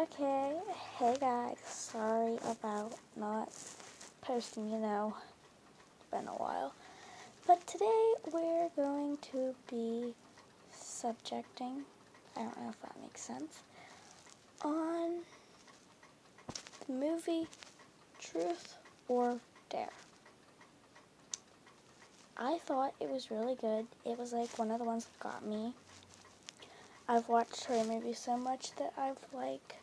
Okay, hey guys, sorry about not posting, you know, it's been a while. But today we're going to be subjecting, I don't know if that makes sense, on the movie Truth or Dare. I thought it was really good. It was like one of the ones that got me. I've watched horror movies so much that I've like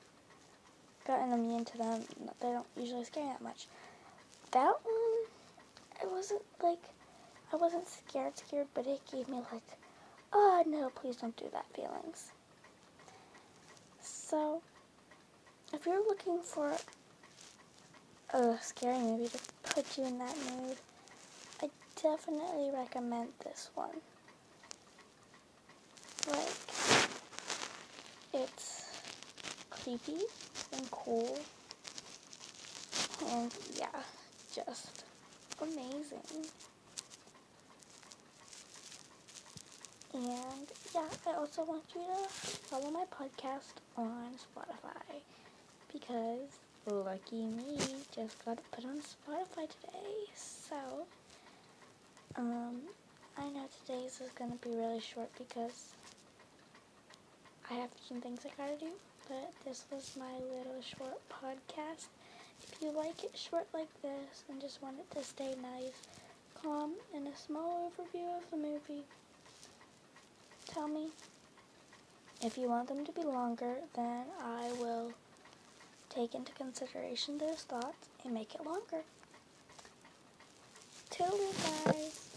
gotten immune to them. They don't usually scare me that much. That one, it wasn't like I wasn't scared, scared, but it gave me like, oh no, please don't do that feelings. So, if you're looking for a scary movie to put you in that mood, I definitely recommend this one. Like, it's creepy and cool. And yeah, just amazing. And yeah, I also want you to follow my podcast on Spotify because lucky me just got put on Spotify today. So, um, I know today's is gonna be really short because I have some things I gotta do, but this was my little short podcast. If you like it short like this and just want it to stay nice, calm, and a small overview of the movie, tell me. If you want them to be longer, then I will take into consideration those thoughts and make it longer. Till we guys.